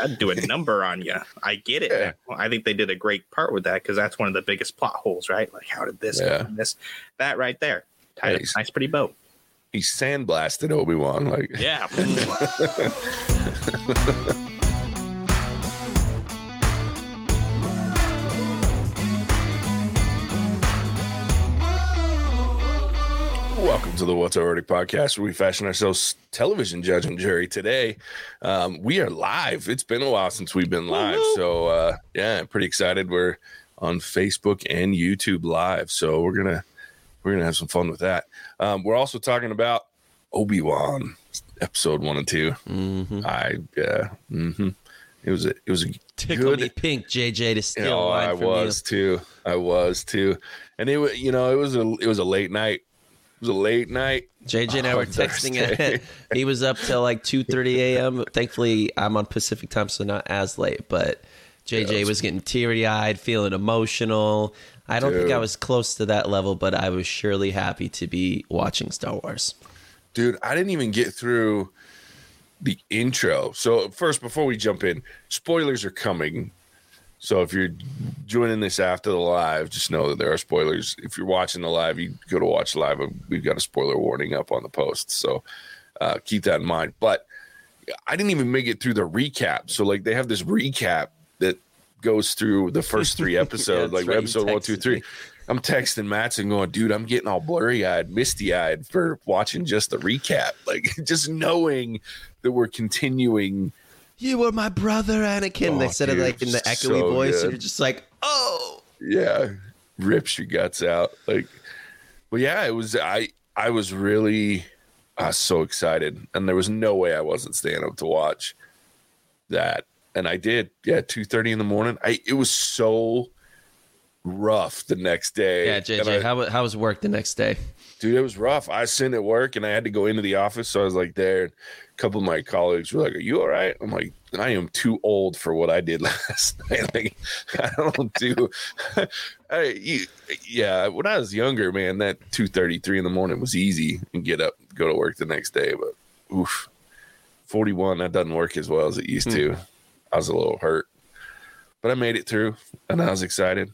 that'd do a number on you. I get it. Yeah. I think they did a great part with that because that's one of the biggest plot holes, right? Like, how did this Yeah. happen? This, that right there. Nice. nice, pretty boat. He sandblasted Obi Wan. Like, Yeah. to the What's Already podcast, where we fashion ourselves television judge and jury. Today, um, we are live. It's been a while since we've been live, so uh, yeah, I'm pretty excited. We're on Facebook and YouTube live, so we're gonna we're gonna have some fun with that. Um, we're also talking about Obi Wan episode one and 2 Mm-hmm. I yeah, hmm it was a, it was a Tickle good me pink, JJ, to steal Oh, a line I was too. I was too. And it was, you know, it was a it was a late night. It was a late night. JJ and I were texting. Thursday. he was up till like two thirty a.m. Thankfully, I'm on Pacific time, so not as late. But JJ Yeah, was getting teary eyed, feeling emotional. I don't think I was close to that level, but I was surely happy to be watching Star Wars. Dude, I didn't even get through the intro. So first, before we jump in, spoilers are coming. So if you're joining this after the live, just know that there are spoilers. If you're watching the live, you go to watch live. We've got a spoiler warning up on the post. So uh, keep that in mind. But I didn't even make it through the recap. So like they have this recap that goes through the first three episodes, that's like right, episode one, two, three. me. I'm texting Matson going, dude, I'm getting all blurry eyed, misty eyed for watching just the recap. Like just knowing that we're continuing. You were my brother, Anakin. Oh, they said it like in the echoey so voice, good. and you're just like, oh. Yeah, rips your guts out. Like, well, yeah, it was. I I was really uh, so excited, and there was no way I wasn't staying up to watch that, and I did. Yeah, two thirty in the morning. I it was so rough the next day. Yeah, JJ, I- how, how was work the next day? dude, it was rough. I was sitting at work and I had to go into the office, so I was like there. Couple of my colleagues were like, "Are you all right?" I'm like, "I am too old for what I did last night. Like, I don't do." I, you, yeah, when I was younger, man, that two thirty three in the morning was easy and get up, go to work the next day. But oof, forty one that doesn't work as well as it used to. Hmm. I was a little hurt, but I made it through, and I was excited.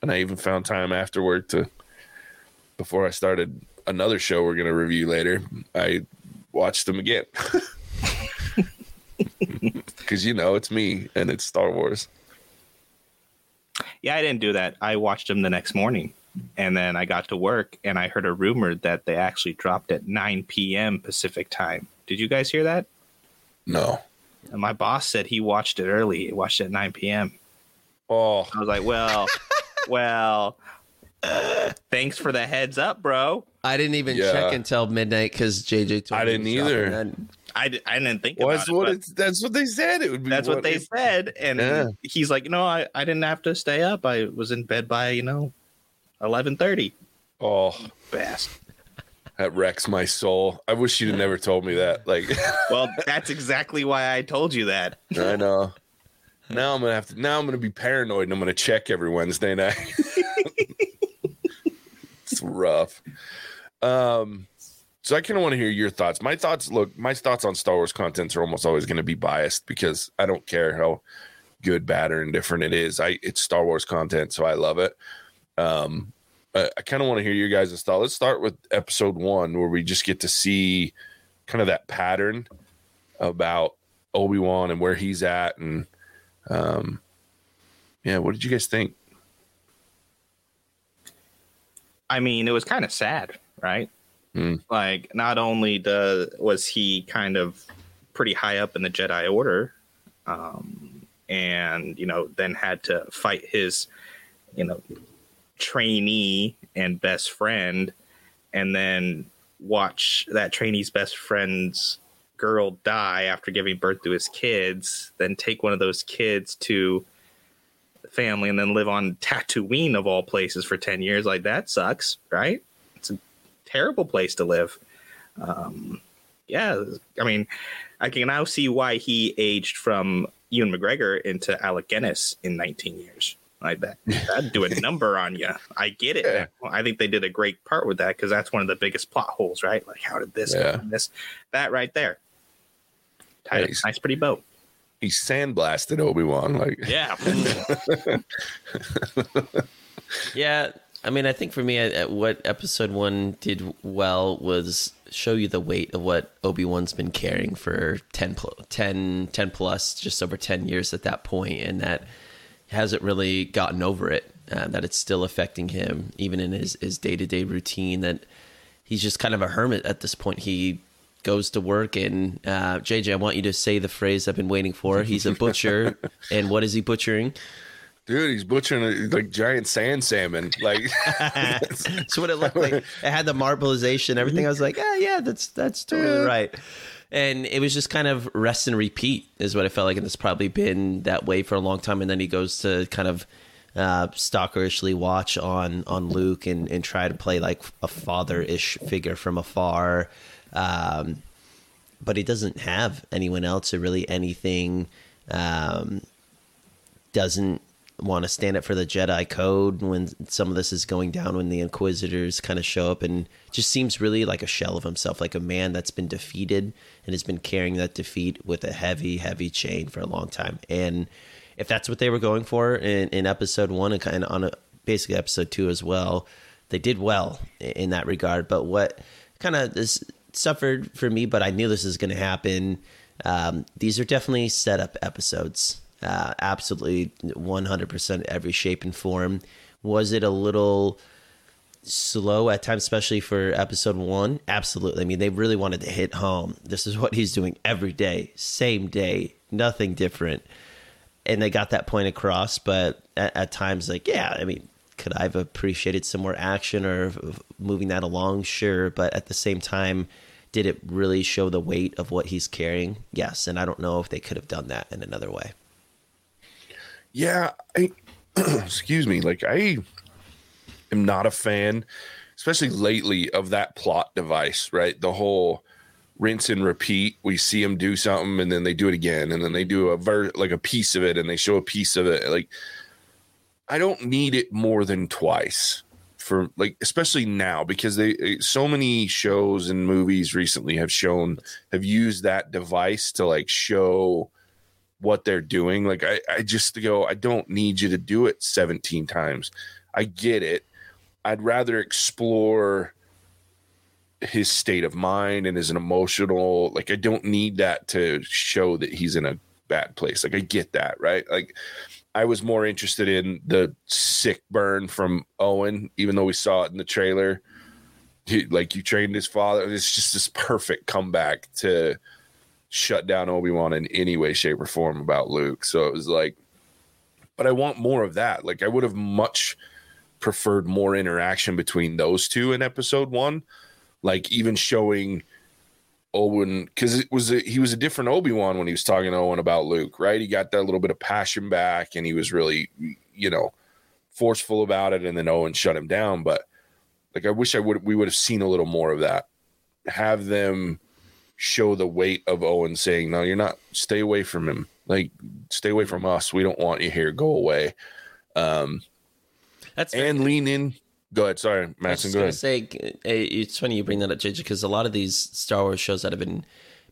And I even found time after work to before I started another show we're going to review later, I watched them again. Because, you know, it's me and it's Star Wars. yeah, I didn't do that. I watched them the next morning. And then I got to work and I heard a rumor that they actually dropped at 9 p.m. Pacific time. Did you guys hear that? No. And my boss said he watched it early. He watched it at 9 p.m. Oh, I was like, well, well, thanks for the heads up, bro. I didn't even Yeah. check until midnight because JJ told me. I didn't either. then- I, I didn't think well, about that's it. what but it's, that's what they said. It would be. that's what they it- said. And Yeah. he's like, no, I, I didn't have to stay up. I was in bed by, you know, 1130. Oh, Fast. that wrecks my soul. I wish you'd never told me that. Like, Well, that's exactly why I told you that. I know. Now I'm gonna have to. Now I'm gonna be paranoid, and I'm gonna check every Wednesday night. it's rough. Um, so I kind of want to hear your thoughts. My thoughts. Look, my thoughts on Star Wars content are almost always going to be biased because I don't care how good, bad, or indifferent it is. I it's Star Wars content, so I love it. Um, I, I kind of want to hear your guys' thought. Let's start with episode one, where we just get to see kind of that pattern about Obi Wan and where he's at, and um, yeah, what did you guys think? I mean, it was kind of sad, right? Hmm. Like, not only the, was he kind of pretty high up in the Jedi Order, um, and you know, then had to fight his, you know, trainee and best friend, and then watch that trainee's best friend's girl die after giving birth to his kids, then take one of those kids to family and then live on Tatooine of all places for 10 years. Like that sucks, right? It's a terrible place to live. Um, yeah, I mean, I can now see why he aged from Ewan McGregor into Alec Guinness in 19 years. Like that, that'd do a number on you. I get it. Yeah. I think they did a great part with that because that's one of the biggest plot holes, right? Like, how did this Yeah. This, that right there. Nice. nice, pretty boat. He sandblasted Obi Wan. Like, Yeah. Yeah, I mean, I think for me, uh, what episode one did well was show you the weight of what Obi Wan's been carrying for 10, pl- 10, 10 plus, just over 10 years at that point, and that hasn't really gotten over it. Uh, that it's still affecting him, even in his his day to day routine. That he's just kind of a hermit at this point. He goes to work, and uh, JJ, I want you to say the phrase I've been waiting for. He's a butcher, and what is he butchering? dude, he's butchering a, like giant sand salmon. Like, That's what it looked like. It had the marbleization, everything. I was like, yeah, yeah, that's that's totally right. And it was just kind of rest and repeat is what I felt like, and it's probably been that way for a long time. And then he goes to kind of uh, stalkerishly watch on on Luke and and try to play like a father ish figure from afar. Um, but he doesn't have anyone else or really anything. Um, doesn't want to stand up for the Jedi code when some of this is going down when the Inquisitors kind of show up and just seems really like a shell of himself, like a man that's been defeated and has been carrying that defeat with a heavy, heavy chain for a long time. And if that's what they were going for in, in episode one and kind of on a, basically episode two as well, they did well in that regard. But what kind of this suffered for me, but I knew this was going to happen. Um, these are definitely setup episodes uh, absolutely 100% every shape and form. Was it a little slow at times, especially for episode one? Absolutely. I mean, they really wanted to hit home. This is what he's doing every day, same day, nothing different. And they got that point across, but at, at times, like, yeah, I mean, could I have appreciated some more action or moving that along? Sure. But at the same time, did it really show the weight of what he's carrying? Yes. And I don't know if they could have done that in another way. yeah, I, excuse me. Like, I am not a fan, especially lately, of that plot device, right? The whole rinse and repeat. We see them do something and then they do it again and then they do a ver like a piece of it and they show a piece of it. Like, I don't need it more than twice for like especially now because they eh, so many shows and movies recently have shown have used that device to like show what they're doing. Like I, I just go i don't need you to do it 17 times. I get it. I'd rather explore his state of mind and his emotional like i don't need that to show that he's in a bad place. Like i get that right? Like I was more interested in the sick burn from Owen, even though we saw it in the trailer. He, like you trained his father. It's just this perfect comeback to shut down Obi Wan in any way, shape, or form about Luke. So it was like, but I want more of that. Like I would have much preferred more interaction between those two in episode one. Like even showing Owen because it was a, he was a different Obi Wan when he was talking to Owen about Luke, right? He got that little bit of passion back, and he was really, you know, forceful about it. And then Owen shut him down. But like, I wish I would we would have seen a little more of that. Have them show the weight of Owen saying, "No, you're not. Stay away from him. Like, stay away from us. We don't want you here. Go away." Um, That's and lean in. Go ahead. Sorry, Madison. Go ahead. say, it's funny you bring that up, JJ, because a lot of these Star Wars shows that have been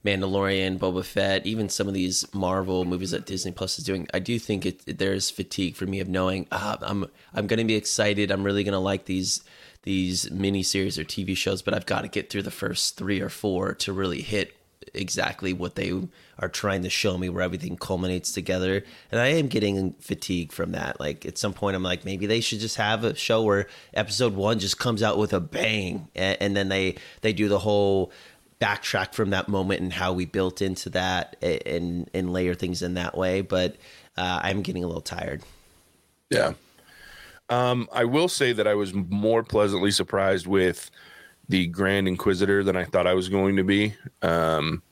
Mandalorian, Boba Fett, even some of these Marvel movies that Disney Plus is doing, I do think it, there's fatigue for me of knowing ah, I'm I'm going to be excited. I'm really going to like these these mini series or TV shows, but I've got to get through the first three or four to really hit exactly what they are trying to show me where everything culminates together. And i am getting fatigue from that. Like at some point i'm like maybe they should just have a show where episode one just comes out with a bang. And, and then they they do the whole backtrack from that moment and how we built into that and and layer things in that way. But uh, i'm getting a little tired. Yeah. Um, I will say that I was more pleasantly surprised with the Grand Inquisitor than I thought I was going to be. Um,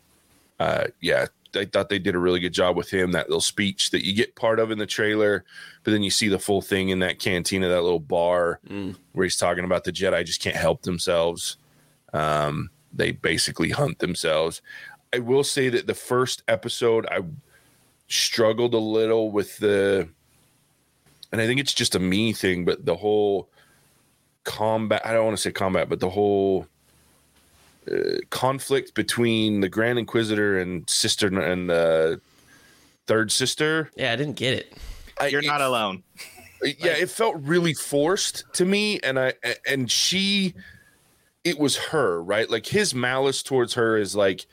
uh, yeah, I thought they did a really good job with him. That little speech that you get part of in the trailer, but then you see the full thing in that cantina, that little bar where he's talking about the Jedi just can't help themselves. Um, they basically hunt themselves. I will say that the first episode, I struggled a little with the and I think it's just a me thing, but the whole combat, I don't want to say combat, but the whole uh, conflict between the Grand Inquisitor and Sister and the third sister. Yeah, I didn't get it. I, You're not it- alone. yeah it felt really forced to me and i and she it was her right like his malice towards her is like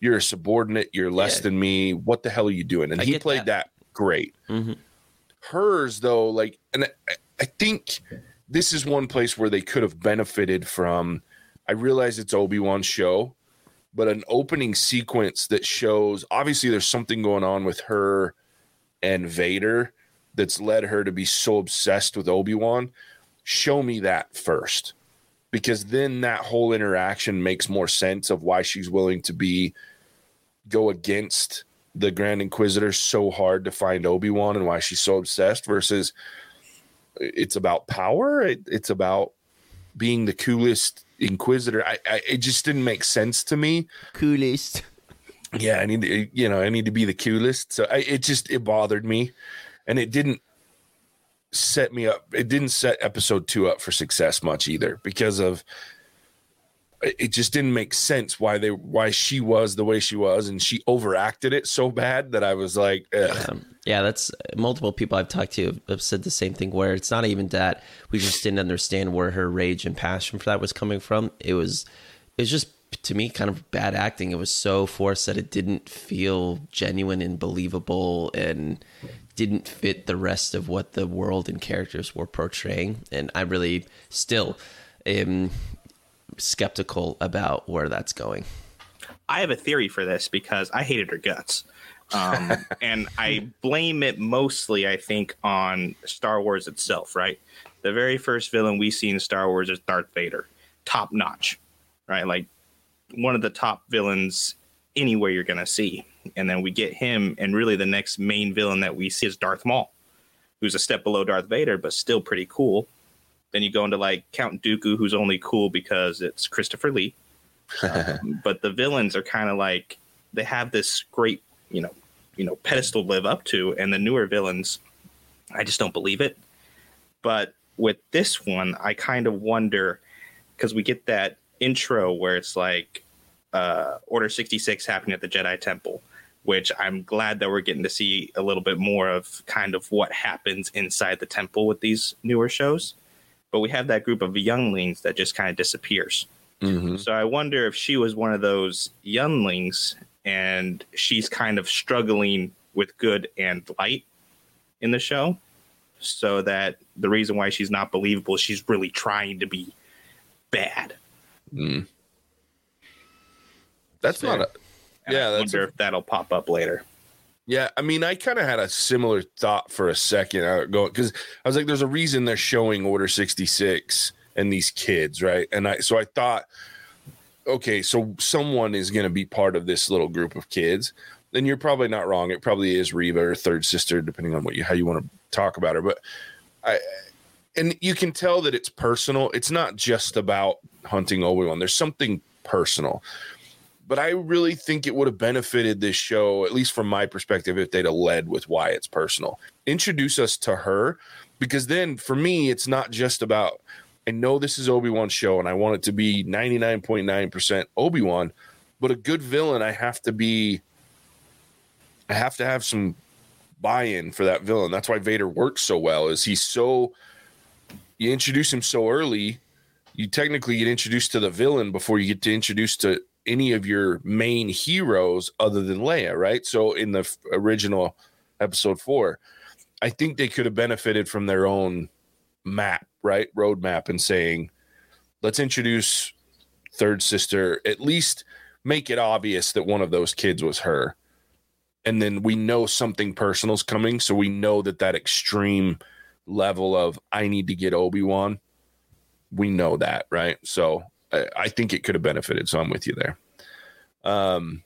you're a subordinate you're less Yeah. than me what the hell are you doing and I he played that, great Mhm. hers though like and I, I think this is one place where they could have benefited from i realize it's obi-wan show but an opening sequence that shows obviously there's something going on with her and vader that's led her to be so obsessed with obi-wan. Show me that first because then that whole interaction makes more sense of why she's willing to be go against the grand inquisitor so hard to find obi-wan and why she's so obsessed versus it's about power. It, it's about being the coolest inquisitor. I, I it just didn't make sense to me. Coolest. yeah i need to you know i need to be the coolest. So I, it just it bothered me. And it didn't set me up it didn't set episode two up for success much either because of it just didn't make sense why they why she was the way she was and she overacted it so bad that i was like. Um, yeah, that's multiple people I've talked to have, said the same thing. Where it's not even that we just didn't understand where her rage and passion for that was coming from. It was, it was just to me kind of bad acting. It was so forced that it didn't feel genuine and believable, and didn't fit the rest of what the world and characters were portraying. And I really still am skeptical about where that's going. I have a theory for this because I hated her guts. Um, and I blame it mostly, I think, on Star Wars itself, right? The very first villain we see in Star Wars is Darth Vader, top notch, right? Like one of the top villains anywhere you're going to see. And then we get him, and really the next main villain that we see is Darth Maul, who's a step below Darth Vader, but still pretty cool. Then you go into like Count Dooku, who's only cool because it's Christopher Lee. But the villains are kind of like they have this great you know you know pedestal to live up to and the newer villains i just don't believe it. But with this one i kind of wonder because we get that intro where it's like uh order 66 happening at the jedi temple which i'm glad that we're getting to see a little bit more of kind of what happens inside the temple with these newer shows but we have that group of younglings that just kind of disappears Mhm. so I wonder if she was one of those younglings and she's kind of struggling with good and light in the show. So that the reason why she's not believable, she's really trying to be bad. Mm. that's Fair. not a Yeah, I wonder if that'll pop up later. Yeah, I mean, I kind of had a similar thought for a second. Uh, I because I was like, "There's a reason they're showing Order 66 and these kids, right?" And I so I thought, okay, so someone is going to be part of this little group of kids. Then you're probably not wrong. It probably is Reva or third sister, depending on what you how you want to talk about her. But I and you can tell that it's personal. It's not just about hunting Obi Wan. There's something personal but I really think it would have benefited this show, at least from my perspective, if they'd have led with why it's personal. Introduce us to her, because then for me, it's not just about. I know this is Obi Wan show, and I want it to be ninety nine point nine percent Obi Wan, but a good villain, I have to be. I have to have some buy-in for that villain. That's why Vader works so well. Is he's so. You introduce him so early, you technically get introduced to the villain before you get to introduce to any of your main heroes other than Leia, right? So in the f- original episode four, I think they could have benefited from their own map, right? Roadmap and saying, let's introduce third sister, at least make it obvious that one of those kids was her. And then we know something personal's coming. So we know that that extreme level of I need to get Obi Wan, we know that, right? So I, think it could have benefited. So I'm with you there. Um,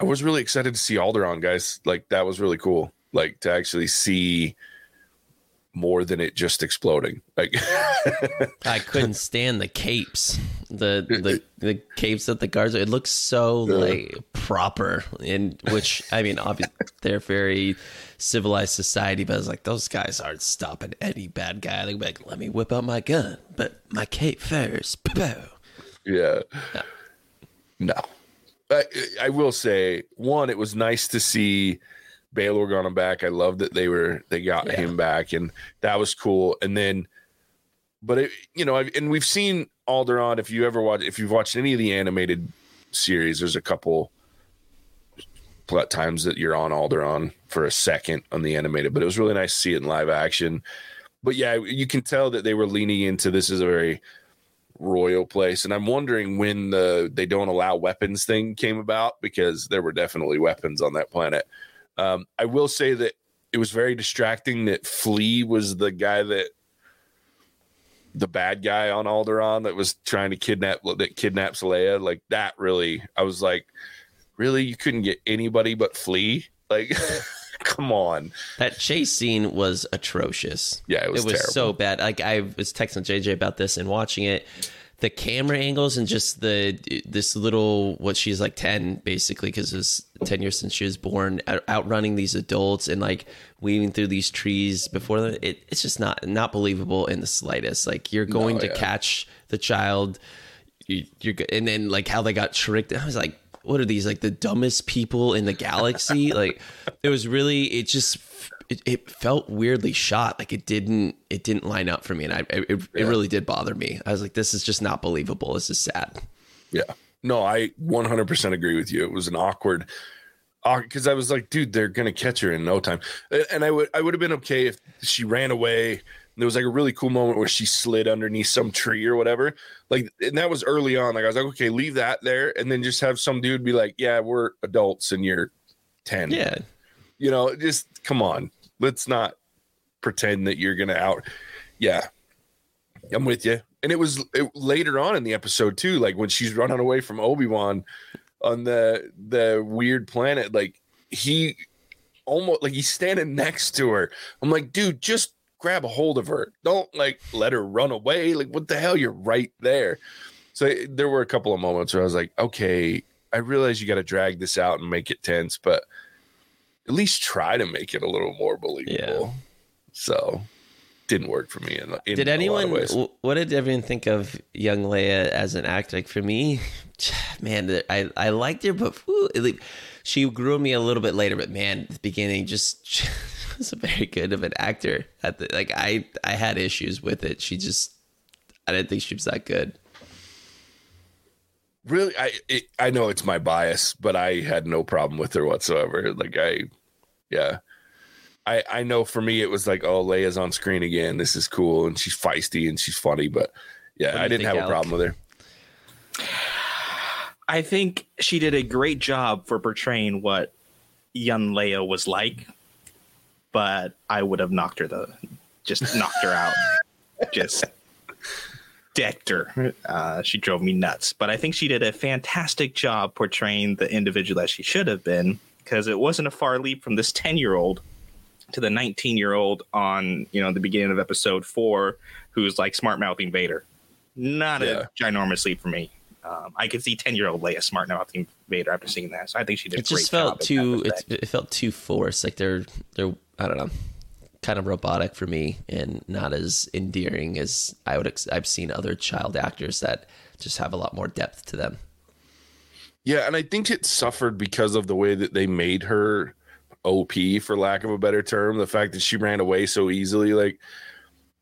I was really excited to see Alderaan, guys. Like that was really cool. Like to actually see more than it just exploding. Like I couldn't stand the capes, the the the capes that the guards. It looks so like proper, and which I mean, obviously they're very civilized society, but it's like those guys aren't stopping any bad guy. They're like, let me whip out my gun, but my cape first. Yeah. No. I, I will say one, it was nice to see Bail Organa back. I love that they were they got Yeah. him back, and that was cool. And then, but it, you know, I've- and we've seen Alderaan. If you ever watch, if you've watched any of the animated series, there's a couple pl- times that you're on Alderaan for a second on the animated, but it was really nice to see it in live action. But yeah, you can tell that they were leaning into this is a very royal place and i'm wondering when the they don't allow weapons thing came about because there were definitely weapons on that planet um, i will say that it was very distracting that flea was the guy that the bad guy on Alderaan that was trying to kidnap that kidnaps Leia like that really I was like really you couldn't get anybody but Flea like come on That chase scene was atrocious. Yeah, it was terrible. so bad. Like I was texting JJ about this and watching it. The camera angles and just the this little what she's like ten basically because it was ten years since she was born, out- outrunning these adults and like weaving through these trees before them. It, it's just not not believable in the slightest. Like you're going to yeah. catch the child, you, you're and then like how they got tricked. I was like, what are these like the dumbest people in the galaxy? like it was really it just it, it felt weirdly shot. Like it didn't it didn't line up for me, and I it, it really did bother me. I was like, this is just not believable. This is sad. Yeah. No, I 100% agree with you. It was an awkward because I was like, dude, they're gonna catch her in no time, and I would I would have been okay if she ran away. There was like a really cool moment where she slid underneath some tree or whatever. Like, and that was early on. Like, I was like, okay, leave that there, and then just have some dude be like, yeah, we're adults and you're ten. Yeah, you know, just come on. Let's not pretend that you're gonna out. Yeah, I'm with you. And it was it, later on in the episode too, like when she's running away from Obi Wan on the the weird planet. Like he almost like he's standing next to her. I'm like, dude, just grab a hold of her. Don't like let her run away. Like what the hell? You're right there. So there were a couple of moments where I was like, okay, I realize you got to drag this out and make it tense, but at least try to make it a little more believable. So didn't work for me. In, in did a lot of anyone? What did everyone think of young Leia as an actor? Like for me, man, I I liked her, but like, she grew me a little bit later. But man, the beginning, just was a very good of an actor. At the like, I I had issues with it. She just, I didn't think she was that good. really i it, i know it's my bias but i had no problem with her whatsoever like i yeah. I i know for me it was like oh leia's on screen again. This is cool. And she's feisty and she's funny but yeah i didn't think, have a Alec? problem with her. I think she did a great job for portraying what young Leia was like, but I would have knocked her the just knocked her out, just decked her. Uh, she drove me nuts. But I think she did a fantastic job portraying the individual that she should have been, because it wasn't a far leap from this ten year old to the nineteen year old on you know the beginning of episode four, who's like smart mouthing Vader. Not Yeah. a ginormous leap for me. Um, I could see ten year old Leia smart mouthing Vader after seeing that. So I think she did. It a great just felt job too. It, it felt too forced. Like they're they're I don't know, kind of robotic for me, and not as endearing as I would. Ex- I've seen other child actors that just have a lot more depth to them. Yeah, and I think it suffered because of the way that they made her OP, for lack of a better term. The fact that she ran away so easily, like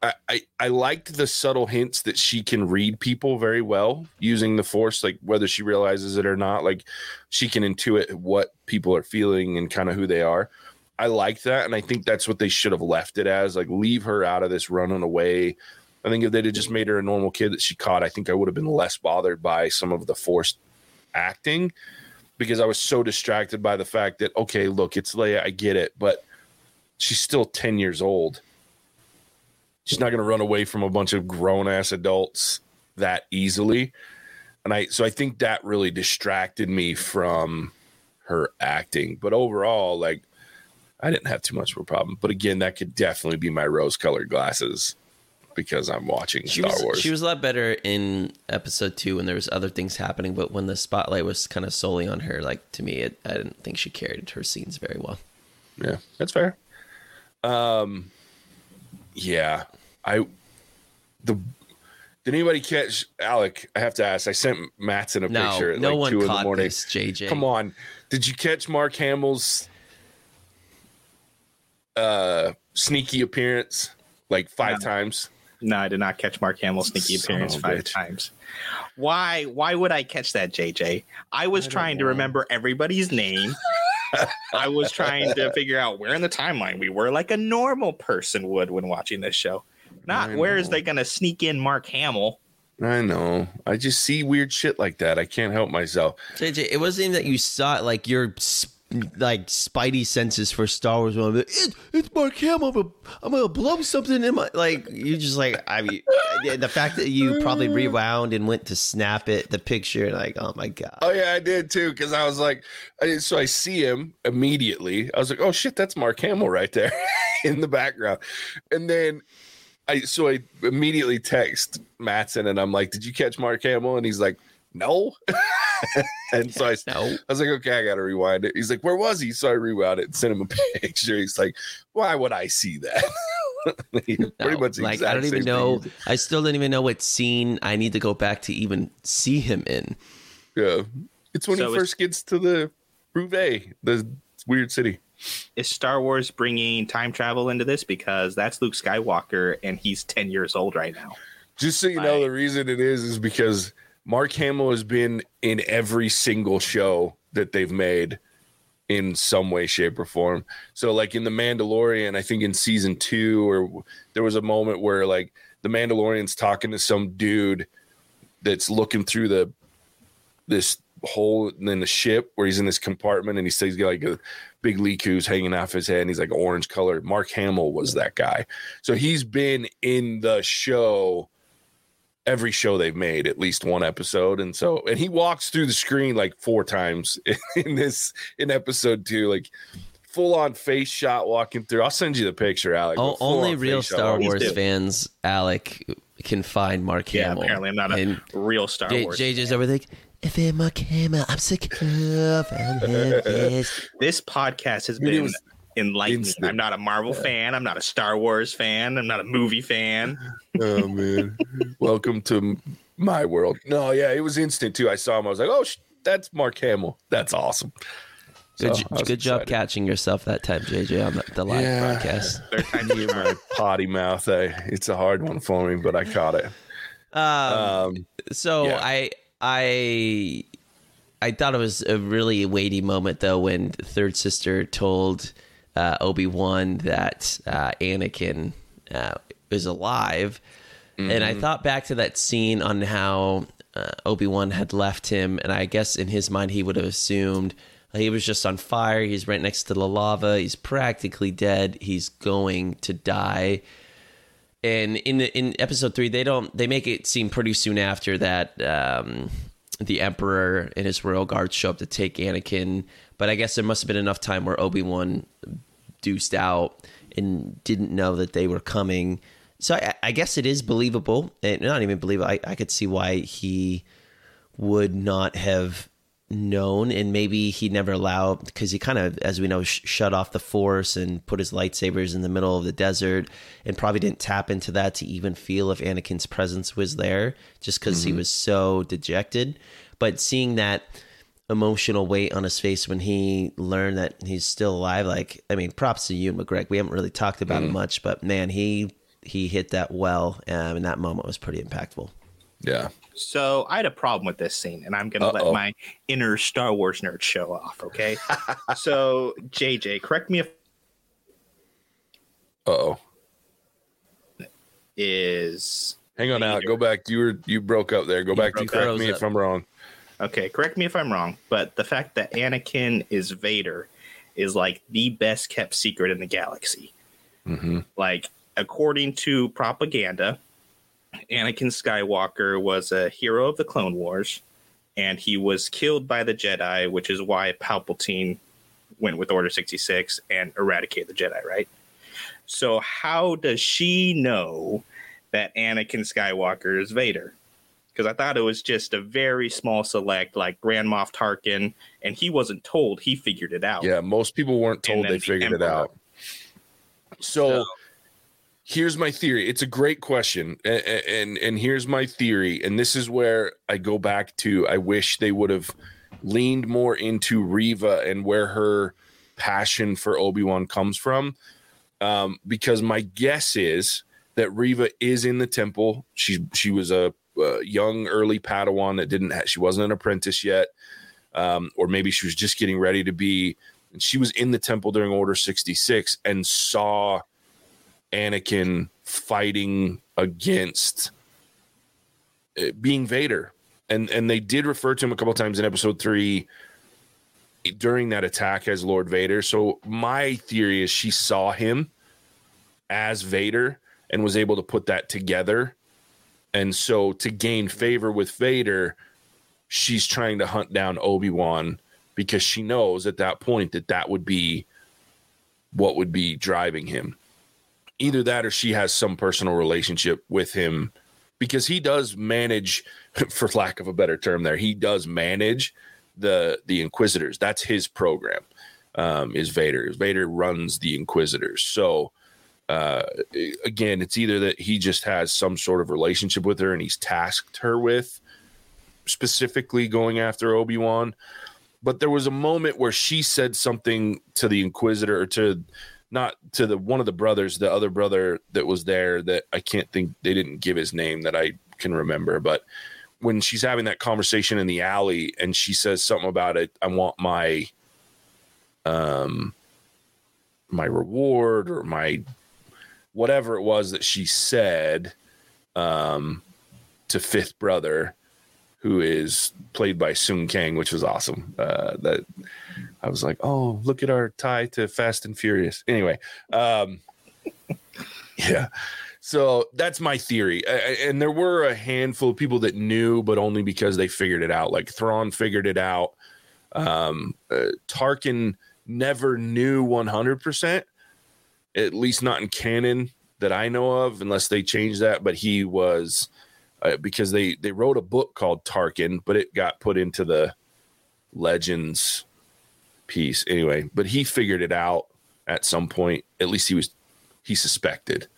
I, I, I liked the subtle hints that she can read people very well using the force, like whether she realizes it or not. Like she can intuit what people are feeling and kind of who they are. I like that, and I think that's what they should have left it as. Like leave her out of this running away. I think if they'd have just made her a normal kid that she caught, I think I would have been less bothered by some of the forced acting because I was so distracted by the fact that okay, look, it's Leia, I get it, but she's still 10 years old. She's not going to run away from a bunch of grown ass adults that easily. And I so I think that really distracted me from her acting. But overall, like I didn't have too much of a problem. But again, that could definitely be my rose colored glasses because I'm watching She Star was Wars. she was a lot better in episode two when there was other things happening, but when the spotlight was kind of solely on her, like to me, it, I didn't think she carried her scenes very well. Yeah, that's fair. Um, yeah, I the Did anybody catch Alec? I have to ask. I sent Matson a No, picture at no like one two in the morning. this, JJ. Come on. Did you catch Mark Hamill's uh sneaky appearance like five No. times? No, I did not catch Mark Hamill's sneaky Son appearance five bitch. times. Why? Why would I catch that, JJ? I was I don't trying to remember everybody's name. I was trying to figure out where in the timeline we were, like a normal person would when watching this show. Not where is know. they going to sneak in Mark Hamill? I know. I just see weird shit like that. I can't help myself. JJ, it wasn't even that you saw it, like your s- like spidey senses for Star Wars. Were like, it, it's Mark Hamill. I'm gonna, I'm gonna blow something in my like. You just like I mean, the fact that you probably rewound and went to snap it, the picture, and like oh my god. Oh yeah, I did too. Because I was like, I, so I see him immediately. I was like, oh shit, that's Mark Hamill right there in the background. And then I so I immediately text Matson and I'm like, did you catch Mark Hamill? And he's like, no. and so I, No. I was like, okay, I gotta rewind it. He's like, where was he? So I rewound it and sent him a picture. He's like, why would I see that? Pretty No, much like I don't even know. thing. I still don't even know what scene I need to go back to even see him in. Yeah, it's when So he it's- first gets to the Rouvet, the weird city. Is Star Wars bringing time travel into this? Because that's Luke Skywalker and he's 10 years old right now. Just so you know, the reason it is is because Mark Hamill has been in every single show that they've made in some way, shape, or form. So, like in The Mandalorian, I think in season two, or there was a moment where like the Mandalorian's talking to some dude that's looking through the this hole in the ship where he's in this compartment and he says he's got like a big leak who's hanging off his head and he's like orange color. Mark Hamill was that guy. So he's been in the show every show they've made at least one episode and so and he walks through the screen like four times in this in episode two like full on face shot walking through i'll send you the picture alex O- only on real face shot Star walking Wars fans, Alec, can find Mark Yeah, Hamill. apparently I'm not a And real Star J- Wars. JJ's over there. If I'm Mark Hamill, I'm sick of from him. Yes. this podcast has been was enlightening. instant. I'm not a Marvel fan. I'm not a Star Wars fan. I'm not a movie fan. oh man welcome to my world no yeah it was instant too i saw him i was like oh sh- that's mark hamill that's awesome Good, So, j- I was good job catching yourself that time, JJ, on the, the live Yeah. broadcast. Third time Hear my potty mouth I, it's a hard one for me but i caught it Um, um so yeah. I I I thought it was a really weighty moment though when the third sister told uh, Obi Wan that uh, Anakin uh, is alive, and Mm-hmm. I thought back to that scene on how uh, Obi Wan had left him, and I guess in his mind he would have assumed. He was just on fire. He's right next to the lava. He's practically dead. He's going to die and in in episode three they don't they make it seem pretty soon after that um the emperor and his royal guards show up to take anakin but i guess there must have been enough time where obi-wan deuced out and didn't know that they were coming. So i, I guess it is believable and not even believable I, I could see why he would not have known and maybe he never allowed because he kind of as we know sh- shut off the force and put his lightsabers in the middle of the desert and probably didn't tap into that to even feel if Anakin's presence was there just because he mm-hmm. was so dejected. But seeing that emotional weight on his face when he learned that he's still alive. Like I mean props to you McGreg we haven't really talked about him much but man he he hit that well um, and that moment was pretty impactful. Yeah. So I had a problem with this scene, and I'm going to let my inner Star Wars nerd show off. Okay. so JJ, correct me if uh-oh. Is hang on out go back. You were you broke up there. Go back to broke correct up. me if i'm wrong okay. Correct me if I'm wrong, but the fact that Anakin is Vader is like the best kept secret in the galaxy. mm-hmm. Like according to propaganda, Anakin Skywalker was a hero of the Clone Wars, and he was killed by the Jedi, which is why Palpatine went with Order 66 and eradicated the Jedi, right? So, how does she know that Anakin Skywalker is Vader? Because I thought it was just a very small select, like Grand Moff Tarkin, and he wasn't told. He figured it out. Yeah, most people weren't told they the figured it out. So, So- here's my theory. It's a great question, and, and and here's my theory. And this is where I go back to. I wish they would have leaned more into Reva and where her passion for Obi Wan comes from. Um, because my guess is that Reva is in the temple. She she was a, young early Padawan that didn't. Have, she wasn't an apprentice yet, um, or maybe she was just getting ready to be. And she was in the temple during Order sixty six and saw Anakin fighting against uh, being Vader. And and they did refer to him a couple times in episode 3 during that attack as Lord Vader. So my theory is she saw him as Vader and was able to put that together. And so to gain favor with Vader, she's trying to hunt down Obi-Wan because she knows at that point that that would be what would be driving him. Either that or she has some personal relationship with him because he does manage for lack of a better term there he does manage the the inquisitors. That's his program um is vader. Vader runs the inquisitors. So uh again it's either that he just has some sort of relationship with her and he's tasked her with specifically going after obi-wan but there was a moment where she said something to the inquisitor or to not to the one of the brothers, the other brother that was there that I can't think they didn't give his name that I can remember, but when she's having that conversation in the alley and she says something about it, I want my um my reward or my whatever it was that she said um to fifth brother who is played by Sung Kang, which was awesome. Uh, that I was like, oh, look at our tie to Fast and Furious. Anyway, um, yeah. So that's my theory. And there were a handful of people that knew, but only because they figured it out. Like Thrawn figured it out. Um, uh, Tarkin never knew 100%, at least not in canon that I know of, unless they changed that. But he was uh, because they they wrote a book called Tarkin, but it got put into the Legends piece anyway. But he figured it out at some point. At least he was he suspected,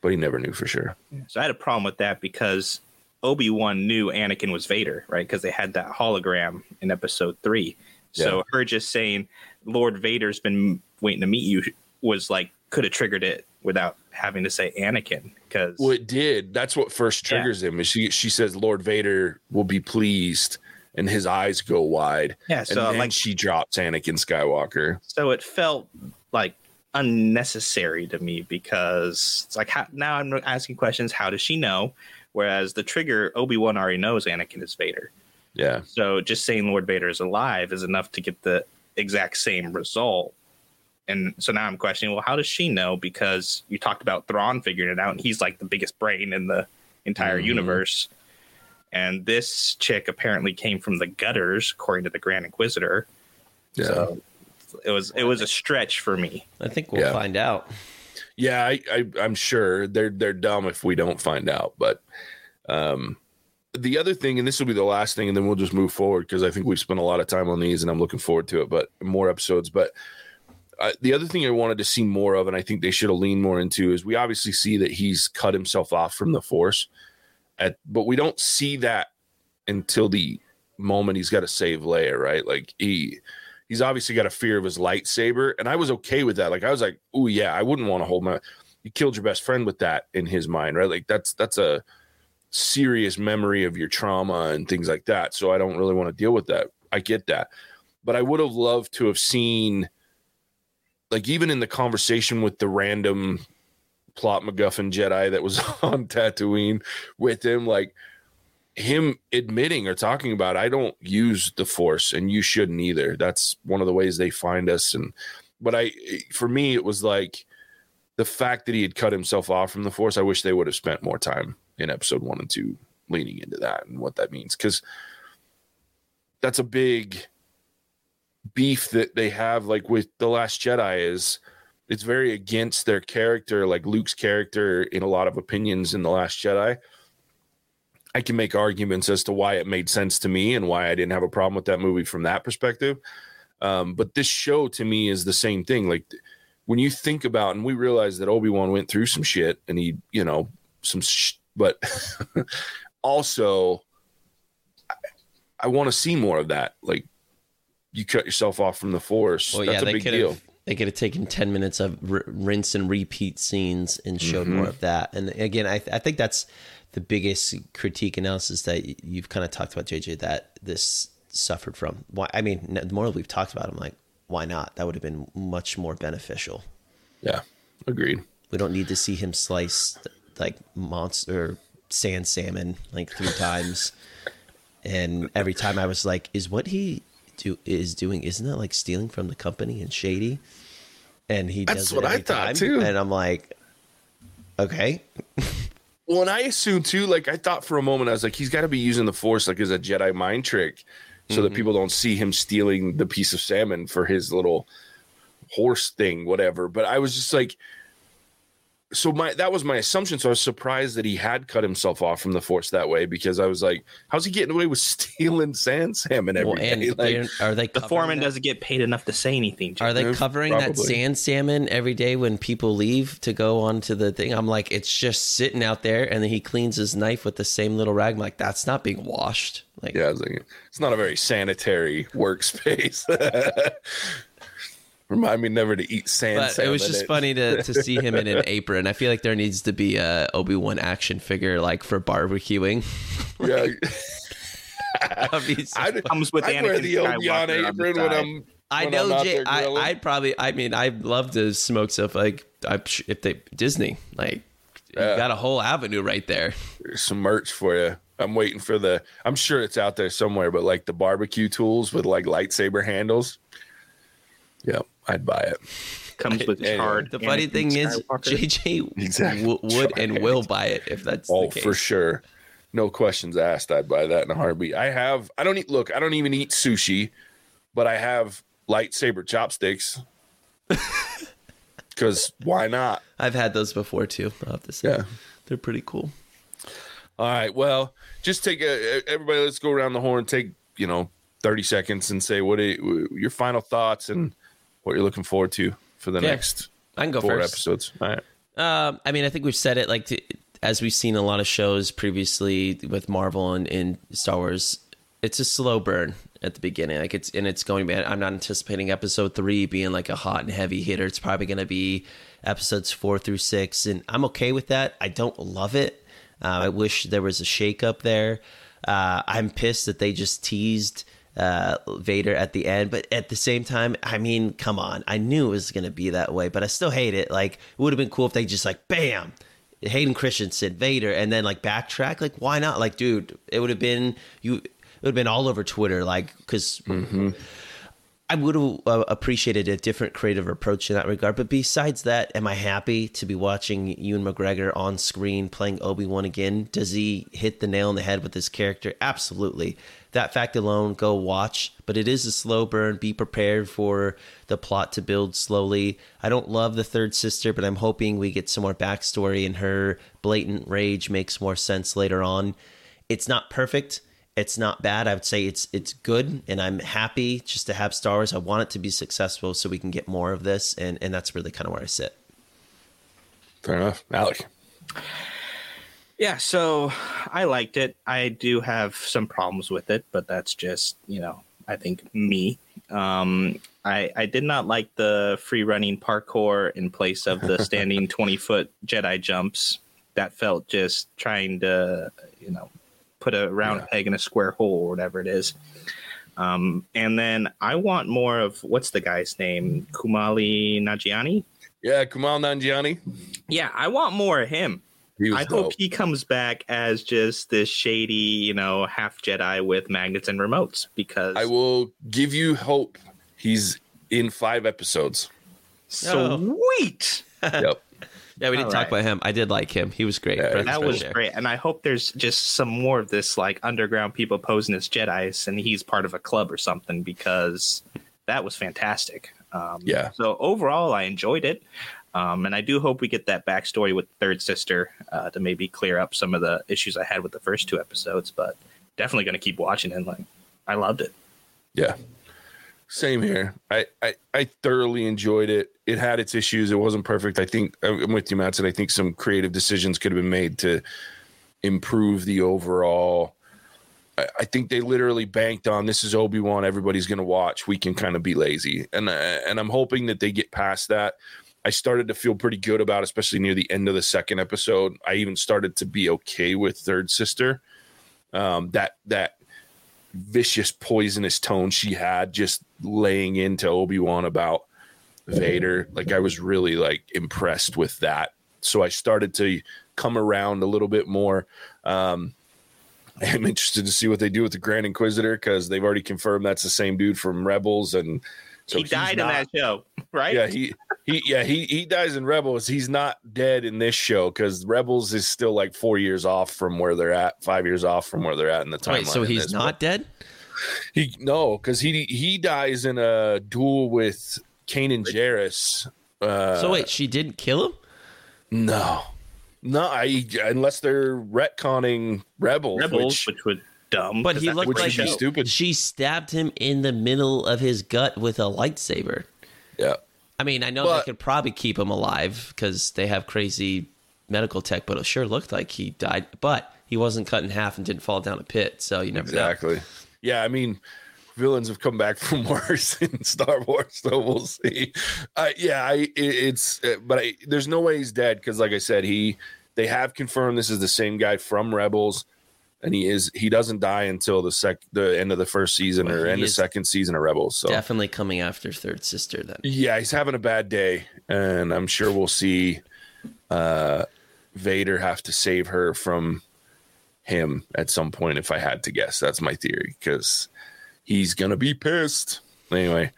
but he never knew for sure. So I had a problem with that because Obi Wan knew Anakin was Vader, right? Because they had that hologram in Episode Three. So yeah. her just saying Lord Vader's been waiting to meet you was like could have triggered it without having to say Anakin because well it did. That's what first triggers yeah. him is she she says Lord Vader will be pleased and his eyes go wide. Yeah so and like she drops Anakin Skywalker. so it felt like unnecessary to me because it's like how, now I'm asking questions how does she know? Whereas the trigger Obi-Wan already knows Anakin is Vader. Yeah. So just saying Lord Vader is alive is enough to get the exact same result and so now I'm questioning, well, how does she know? Because you talked about Thrawn figuring it out, and he's like the biggest brain in the entire mm-hmm. universe. And this chick apparently came from the gutters, according to the Grand Inquisitor. Yeah. So it was it was a stretch for me. I think we'll yeah. find out. Yeah, I, I I'm sure they're they're dumb if we don't find out. But um the other thing, and this will be the last thing, and then we'll just move forward because I think we've spent a lot of time on these, and I'm looking forward to it. But more episodes. But the other thing I wanted to see more of, and I think they should have leaned more into, is we obviously see that he's cut himself off from the force, at, but we don't see that until the moment he's got to save Leia, right? Like he he's obviously got a fear of his lightsaber, and I was okay with that. Like I was like, oh yeah, I wouldn't want to hold my. You killed your best friend with that in his mind, right? Like that's that's a serious memory of your trauma and things like that. So I don't really want to deal with that. I get that, but I would have loved to have seen like even in the conversation with the random plot MacGuffin Jedi that was on Tatooine with him, like him admitting or talking about, I don't use the Force, and you shouldn't either. That's one of the ways they find us. And but I, for me, it was like the fact that he had cut himself off from the Force. I wish they would have spent more time in Episode One and Two leaning into that and what that means because that's a big beef that they have like with the last jedi is it's very against their character like luke's character in a lot of opinions in the last jedi. I can make arguments as to why it made sense to me and why i didn't have a problem with that movie from that perspective. Um, but this show to me is the same thing. Like when you think about, and we realize that Obi Wan went through some shit, and he, you know, some, sh- but also, I, I want to see more of that. Like, you cut yourself off from the Force. Well, That's yeah, a big deal. they could have taken ten minutes of r- rinse and repeat scenes and showed Mm-hmm. more of that. And again, I I think that's the biggest critique analysis that you've kind of talked about, JJ. That this suffered from. Why? I mean, n- the more we've talked about, it, I'm like, why not? That would have been much more beneficial. Yeah, agreed. We don't need to see him slice like monster sand salmon like three times. And every time I was like, is what he do is doing isn't that like stealing from the company and shady? And he That's does what I thought, time. too. And I'm like, okay. Well, and I assumed too, like I thought for a moment, I was like, he's got to be using the Force like as a Jedi mind trick, so Mm-hmm. that people don't see him stealing the piece of salmon for his little horse thing, whatever. But I was just like, so my that was my assumption. So I was surprised that he had cut himself off from the Force that way because I was like, how's he getting away with stealing sand salmon every Well, day? and Like, they're- they The foreman that? doesn't get paid enough to say anything. Are they Yeah, covering that sand salmon every day when people leave to go onto the thing? I'm like, it's just sitting out there, and then he cleans his knife with the same little rag. I'm like, that's not being washed. Like, yeah, I was like, it's not a very sanitary workspace. Remind me never to eat sand But it was just funny to, to see him in an apron. I feel like there needs to be a Obi Wan action figure like for barbecuing. Yeah. So I'd, fun. Comes with I'd wear the Obi Wan Skywalker on the apron when. I'm. I when know, I'm Jay, I, I'd probably. I mean, I'd love to smoke stuff like I, if they Disney like. Yeah. You got a whole avenue right there. There's some merch for you. I'm waiting for the. I'm sure it's out there somewhere, but like the barbecue tools with like lightsaber handles. Yeah, I'd buy it. comes with Anyway. charred. The funny Anakin thing is, JJ Exactly. w- would and Right. will buy it if that's Oh, the case. for sure. No questions asked. I'd buy that in a heartbeat. I have. I don't eat. Look, I don't even eat sushi, but I have lightsaber chopsticks. Because why not? I've had those before too. I'll have to say, Yeah. they're pretty cool. All right. Well, just take a everybody. Let's go around the horn. Take you know thirty seconds and say what are, your final thoughts and what you're looking forward to for the Yeah. next I can go four first. episodes. All right. Um, I mean, I think we've said it like to, as we've seen a lot of shows previously with Marvel and in Star Wars. It's a slow burn at the beginning, like it's and it's going. to be I'm not anticipating episode three being like a hot and heavy hitter. It's probably going to be episodes four through six, and I'm okay with that. I don't love it. Uh, I wish there was a shakeup there. Uh, I'm pissed that they just teased uh, Vader at the end, but at the same time, I mean, come on, I knew it was going to be that way, but I still hate it. Like, it would have been cool if they just like, bam, Hayden Christensen, Vader, and then like backtrack. Like, why not? Like, dude, it would have been you. It would have been all over Twitter, like, because I would have uh, appreciated a different creative approach in that regard. But besides that, am I happy to be watching Ewan McGregor on screen playing Obi Wan again? Does he hit the nail on the head with his character? Absolutely. That fact alone, go watch. But it is a slow burn. Be prepared for the plot to build slowly. I don't love the third sister, but I'm hoping we get some more backstory and her blatant rage makes more sense later on. It's not perfect it's not bad. I would say it's it's good, and I'm happy just to have Star Wars. I want it to be successful so we can get more of this, and and that's really kind of where I sit. Fair enough. Alec. Yeah, so I liked it. I do have some problems with it, but that's just, you know, I think me. Um, I, I did not like the free running parkour in place of the standing 20 foot Jedi jumps. That felt just trying to, you know, put a round Yeah. peg in a square hole or whatever it is. Um, and then I want more of what's the guy's name? Kumali Nagiani? Yeah, Kumail Nanjiani. Yeah, I want more of him. He was I dope. hope he comes back as just this shady, you know, half Jedi with magnets and remotes because I will give you hope. He's in five episodes. sweet. yep. Yeah, we didn't All talk right. about him. I did like him. He was great. Yeah, That was Fraser. great. And I hope there's just some more of this like underground people posing as Jedi's and he's part of a club or something because that was fantastic. Um, Yeah. So overall, I enjoyed it. Um, and I do hope we get that backstory with Third Sister uh, to maybe clear up some of the issues I had with the first two episodes. But definitely going to keep watching it. Like, I loved it. Yeah. same here. I, I I thoroughly enjoyed it. It had its issues. It wasn't perfect. I think I'm with you, Matt. And I think some creative decisions could have been made to improve the overall. I, I think they literally banked on this is Obi Wan. Everybody's going to watch. We can kind of be lazy, and uh, and I'm hoping that they get past that. I started to feel pretty good about, especially near the end of the second episode. I even started to be okay with Third Sister. Um, that that vicious, poisonous tone she had, just laying into Obi Wan about Vader. Like I was really like impressed with that. So I started to come around a little bit more. Um, I'm interested to see what they do with the Grand Inquisitor because they've already confirmed that's the same dude from Rebels, and so he died in that show, right? yeah, he he yeah he he dies in Rebels. He's not dead in this show because Rebels is still like four years off from where they're at, five years off from where they're at in the timeline. Wait, so he's this. not dead? He no, because he he dies in a duel with Kanan Jarrus. Uh, so wait, she didn't kill him? no, no, I unless they're retconning Rebels, Rebels, which which, was dumb. But 'cause he looked like she stupid. she stabbed him in the middle of his gut with a lightsaber. yeah. I mean, I know But- they could probably keep him alive because they have crazy medical tech, but it sure looked like he died. But he wasn't cut in half and didn't fall down a pit, so you never know. Exactly. Yeah, I mean, villains have come back from worse in Star Wars, so we'll see. Uh, yeah, I, it, it's, uh, but I, there's no way he's dead because, like I said, he they have confirmed this is the same guy from Rebels, and he is he doesn't die until the sec the end of the first season Well, or end of second season of Rebels. So Definitely coming after Third Sister then. yeah, he's having a bad day, and I'm sure we'll see uh, Vader have to save her from him at some point. If I had to guess, that's my theory because he's gonna be pissed anyway.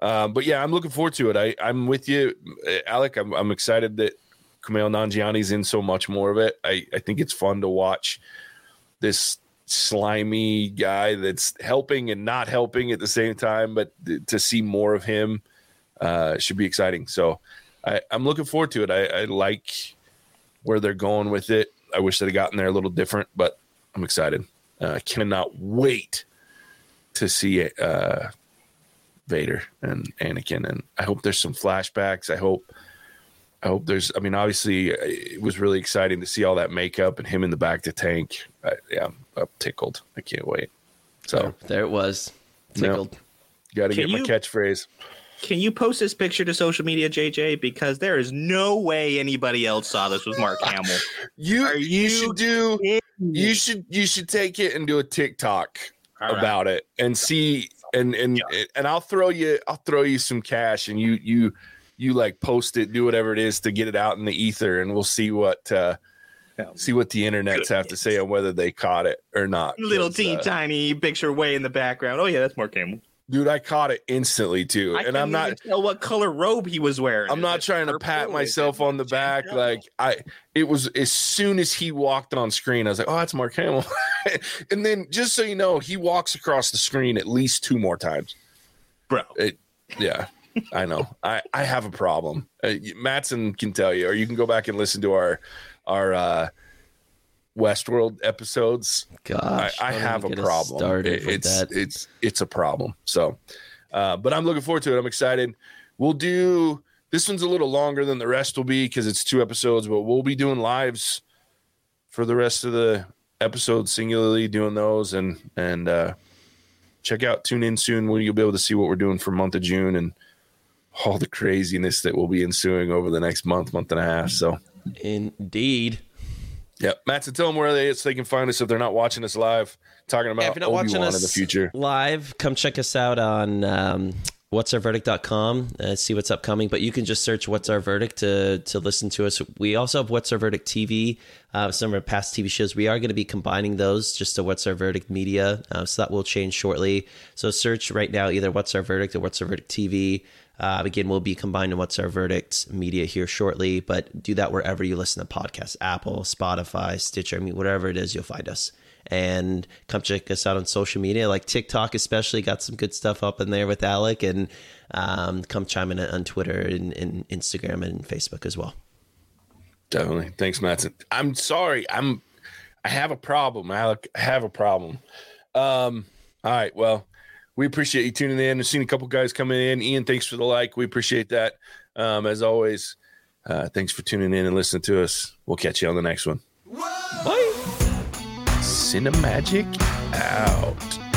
Um, but yeah, I'm looking forward to it. I, I'm with you, uh, Alec. I'm, I'm excited that Kumail Nanjiani's in so much more of it. I, I think it's fun to watch this slimy guy that's helping and not helping at the same time, but to see more of him uh, should be exciting. So I, I'm looking forward to it. I, I like where they're going with it. I wish they'd have gotten there a little different, but I'm excited. Uh, I cannot wait to see uh, Vader and Anakin, and I hope there's some flashbacks. I hope. I hope there's. I mean, obviously, eh, it was really exciting to see all that makeup and him in the bacta tank. I, yeah, I'm, I'm tickled. I can't wait. So, There it was. Yeah. Tickled. got to Can get my you- catchphrase. Can you post this picture to social media, JJ? Because there is no way anybody else saw this with Mark Hamill. You Are you, you should do. You should you should take it and do a TikTok All right. about it and see and and and I'll throw you I'll throw you some cash and you you you like post it do whatever it is to get it out in the ether and we'll see what uh Yeah. see what the internets have to say on whether they caught it or not. Little teeny uh, tiny picture way in the background. Oh yeah, that's Mark Hamill. dude, I caught it instantly too, I and I'm not. even tell what color robe he was wearing. I'm not trying to pat myself on the back. magenta? Like I, it was as soon as he walked on screen, I was like, "Oh, that's Mark Hamill." and then, just so you know, he walks across the screen at least two more times. bro. It, yeah, I know. I I have a problem. Uh, Matson can tell you, or you can go back and listen to our our uh, Westworld episodes. I, Gosh, I don't have a even get us problem. It- it's that. it's it's a problem. So, uh, but I'm looking forward to it. I'm excited. We'll do this one's a little longer than the rest will be because it's two episodes, but we'll be doing lives for the rest of the episodes singularly, doing those and and uh, check out tune in soon when you'll be able to see what we're doing for month of June and all the craziness that will be ensuing over the next month, month and a half. So. Indeed. Yeah, Matt, so tell them where they so they can find us if they're not watching us live, talking about Yeah, if you're not watching Obi-Wan us in the future. live, come check us out on um, what's our verdict.com uh, see what's upcoming but you can just search what's our verdict to to listen to us we also have what's our verdict tv uh, some of our past tv shows we are going to be combining those just to what's our verdict media uh, so that will change shortly so search right now either what's our verdict or what's our verdict tv uh, again, we'll be combining what's our verdict media here shortly, but do that wherever you listen to podcasts Apple, Spotify, Stitcher, I mean, whatever it is, you'll find us. And come check us out on social media, like TikTok, especially. Got some good stuff up in there with Alec. And um, come chime in on Twitter and, and Instagram and Facebook as well. Definitely. Thanks, Matt. I'm sorry. I'm I have a problem, Alec. I have a problem. Um, all right, well, we appreciate you tuning in. I've seen a couple guys coming in. Ian, thanks for the like. We appreciate that. Um, as always, uh, thanks for tuning in and listening to us. We'll catch you on the next one. Bye. Cinemagic out.